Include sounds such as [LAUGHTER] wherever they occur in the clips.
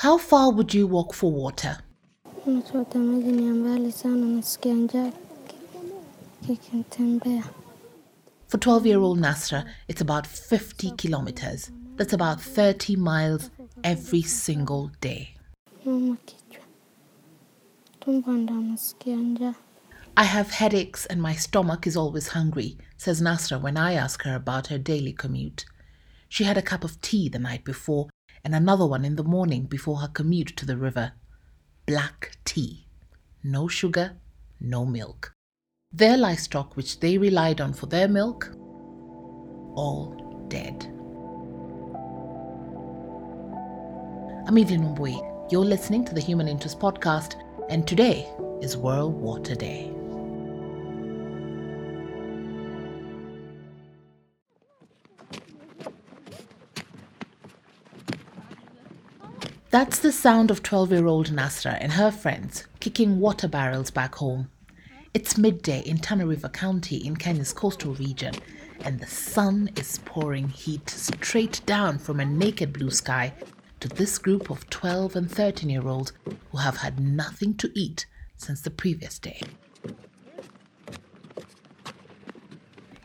How far would you walk for water? Nachota maji ni ya mbali sana, nasikia njaa kikitembea. For 12 year old Nasra, it's about 50 kilometers. That's about 30 miles every single day. Mama kichwa, tumbo ndo nasikia njaa. I have headaches and my stomach is always hungry, says Nasra when I ask her about her daily commute. She had a cup of tea the night before and another one in the morning before her commute to the river. Black tea. No sugar, no milk. Their livestock, which they relied on for their milk, all dead. I'm Evelyn Wambui. You're listening to the Human Interest Podcast, and today is World Water Day. That's the sound of 12 year old Nasra and her friends kicking water barrels back home. It's midday in Tana River County in Kenya's coastal region, and the sun is pouring heat straight down from a naked blue sky to this group of 12 and 13 year olds who have had nothing to eat since the previous day.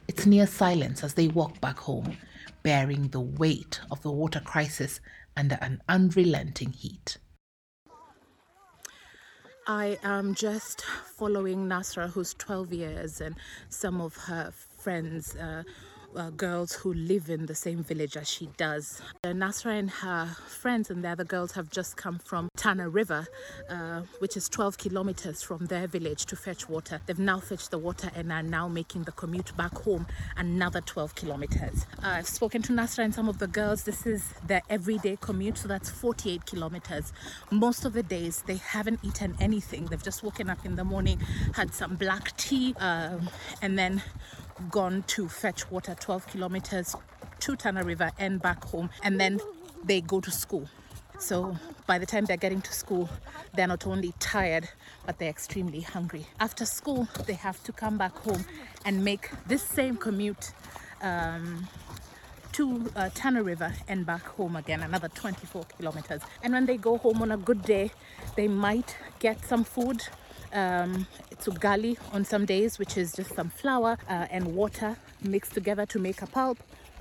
It's near silence as they walk back home, bearing the weight of the water crisis under an unrelenting heat. I am just following Nasra, who's 12 years, and some of her friends, uh, uh, girls who live in the same village as she does. Uh, Nasra and her friends and the other girls have just come from Tana River, uh, which is 12 kilometers from their village to fetch water. They've now fetched the water and are now making the commute back home another 12 kilometers. I've spoken to Nasra and some of the girls. This is their everyday commute, so that's 48 kilometers. Most of the days they haven't eaten anything. They've just woken up in the morning, had some black tea, um, and then gone to fetch water 12 kilometers to Tana River and back home, and then they go to school. So by the time they're getting to school, they're not only tired, but they're extremely hungry. After school, they have to come back home and make this same commute um, to uh, Tana River and back home again, another 24 kilometers. And when they go home on a good day, they might get some food. Um, it's ugali on some days, which is just some flour uh, and water mixed together to make a pulp,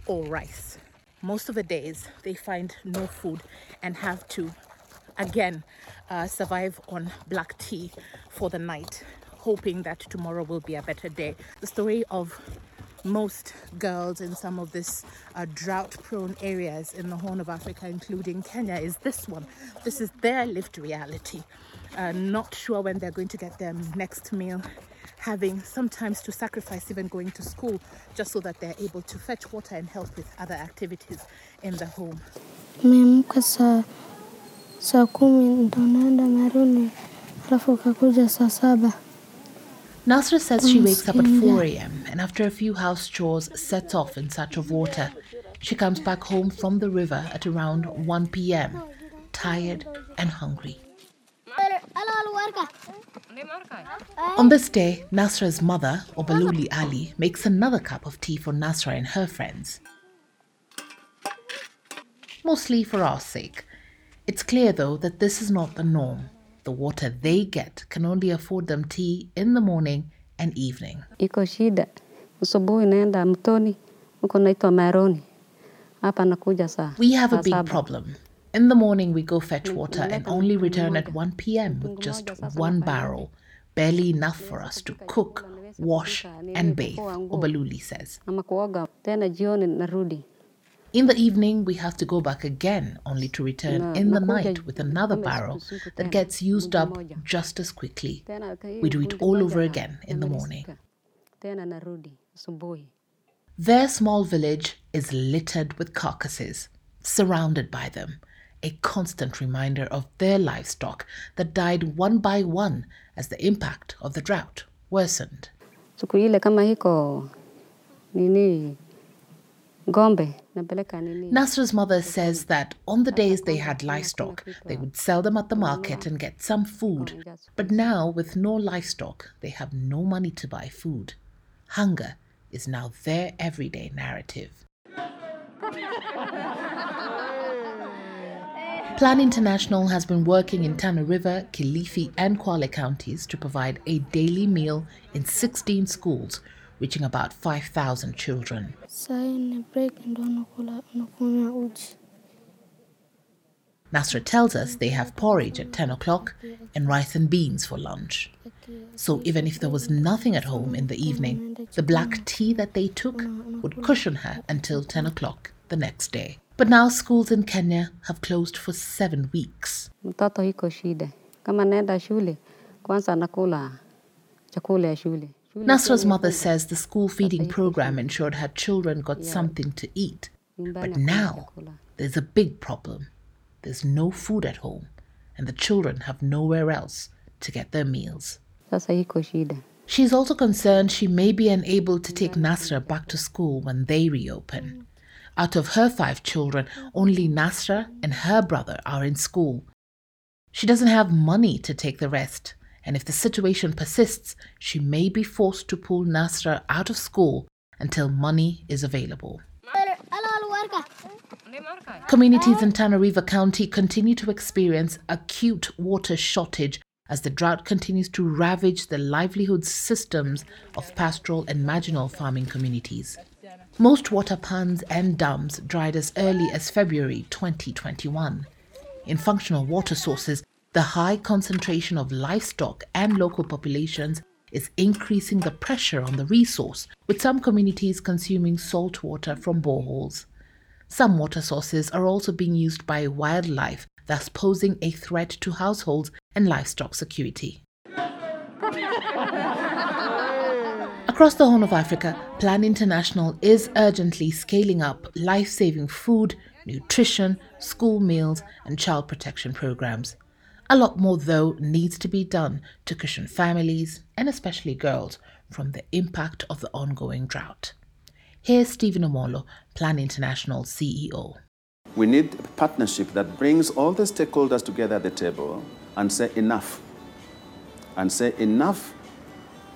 or rice. Most of the days, they find no food and have to again uh, survive on black tea for the night, hoping that tomorrow will be a better day. The story of most girls in some of this uh, drought prone areas in the Horn of Africa, including Kenya, is this one. This is their lived reality. Uh, not sure when they're going to get their next meal, having sometimes to sacrifice even going to school just so that they're able to fetch water and help with other activities in the home. Nimeamka saa saa kumi ndo naenda Maruni, alafu ukakuja saa saba. Nasra says she wakes up at 4 a.m. and after a few house chores sets off in search of water. She comes back home from the river at around 1 p.m., tired and hungry. On this day, Nasra's mother, Obaluli Ali, makes another cup of tea for Nasra and her friends. Mostly for our sake. It's clear, though, that this is not the norm. The water they get can only afford them tea in the morning and evening. iko shida. Asubuhi naenda mtoni huko naitwa Maroni, hapa nakuja saa We have a big problem. In the morning, we go fetch water and only return at 1 p.m. with just one barrel, barely enough for us to cook, wash, and bathe, Obaluli says. ama kuoga tena jioni narudi. In the evening, we have to go back again, only to return in the night with another barrel that gets used up just as quickly. We do it all over again in the morning. namalizika. Tena narudi asubuhi. Their small village is littered with carcasses, surrounded by them, a constant reminder of their livestock that died one by one as the impact of the drought worsened. Siku ile kama iko nini ng'ombe napeleka nini Nasra's mother says that on the days they had livestock, they would sell them at the market and get some food. But now, with no livestock, they have no money to buy food. Hunger is now their everyday narrative. [LAUGHS] Plan International has been working in Tana River, Kilifi, and Kwale counties to provide a daily meal in 16 schools, reaching about 5,000 children. Sahii ni break ndo nakula nakunywa uji. Nasra tells us they have porridge at 10 o'clock and rice and beans for lunch. So even if there was nothing at home in the evening, the black tea that they took would cushion her until 10 o'clock the next day. But now schools in Kenya have closed for seven weeks. Mtoto iko shida. Kama naenda shule, kwanza anakula chakula ya shule. Shule Nasra's mother says the school feeding program ensured her children got something to eat. But now there's a big problem. There's no food at home, and the children have nowhere else to get their meals. She's also concerned she may be unable to take Nasra back to school when they reopen. Out of her five children, only Nasra and her brother are in school. She doesn't have money to take the rest, and if the situation persists, she may be forced to pull Nasra out of school until money is available. Communities in Tana River County continue to experience acute water shortage as the drought continues to ravage the livelihood systems of pastoral and marginal farming communities. Most water ponds and dams dried as early as February 2021. In functional water sources, the high concentration of livestock and local populations is increasing the pressure on the resource, with some communities consuming salt water from boreholes. Some water sources are also being used by wildlife, thus posing a threat to households and livestock security. [LAUGHS] Across the Horn of Africa, Plan International is urgently scaling up life saving food, nutrition, school meals, and child protection programs. A lot more, though, needs to be done to cushion families, and especially girls, from the impact of the ongoing drought. Here's Stephen Omolo, Plan International CEO. We need a partnership that brings all the stakeholders together at the table and say enough. And say enough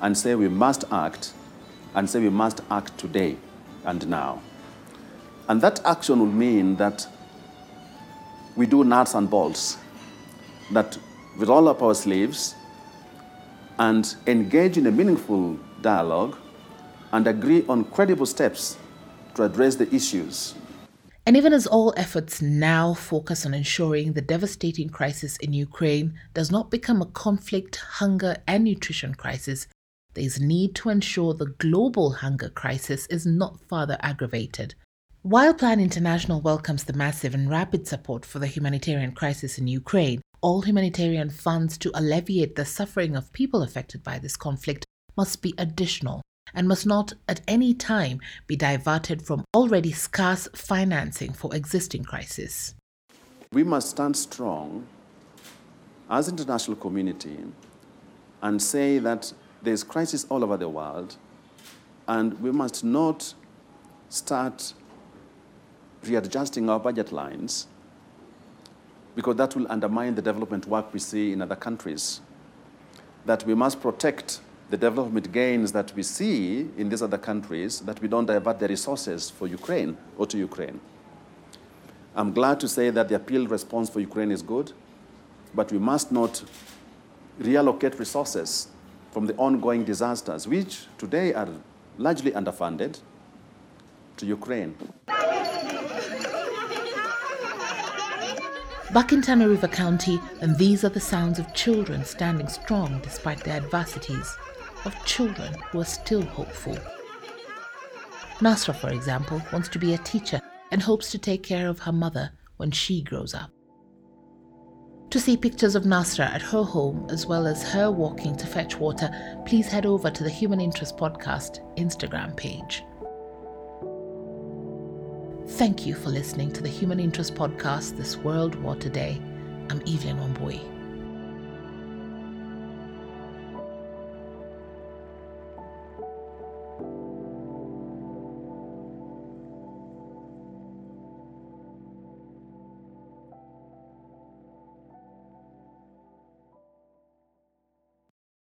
and say we must act and say we must act today and now. And that action will mean that we do nuts and bolts, that we roll up our sleeves and engage in a meaningful dialogue and agree on credible steps to address the issues And even as all efforts now focus on ensuring the devastating crisis in Ukraine does not become a conflict, hunger, and nutrition crisis, there is need to ensure the global hunger crisis is not further aggravated. While Plan International welcomes the massive and rapid support for the humanitarian crisis in Ukraine, all humanitarian funds to alleviate the suffering of people affected by this conflict must be additional and must not at any time be diverted from already scarce financing for existing crises. We must stand strong as international community and say that there's crisis all over the world and we must not start readjusting our budget lines because that will undermine the development work we see in other countries. That we must protect the development gains that we see in these other countries, that we don't divert the resources for Ukraine or to Ukraine. I'm glad to say that the appeal response for Ukraine is good, but we must not reallocate resources from the ongoing disasters, which today are largely underfunded, to Ukraine. Back in Tana River County, and these are the sounds of children standing strong despite their adversities, of children who are still hopeful. Nasra, for example, wants to be a teacher and hopes to take care of her mother when she grows up. To see pictures of Nasra at her home as well as her walking to fetch water, please head over to the Human Interest Podcast Instagram page. Thank you for listening to the Human Interest Podcast, This World Water Day. I'm Evelyn Wambui.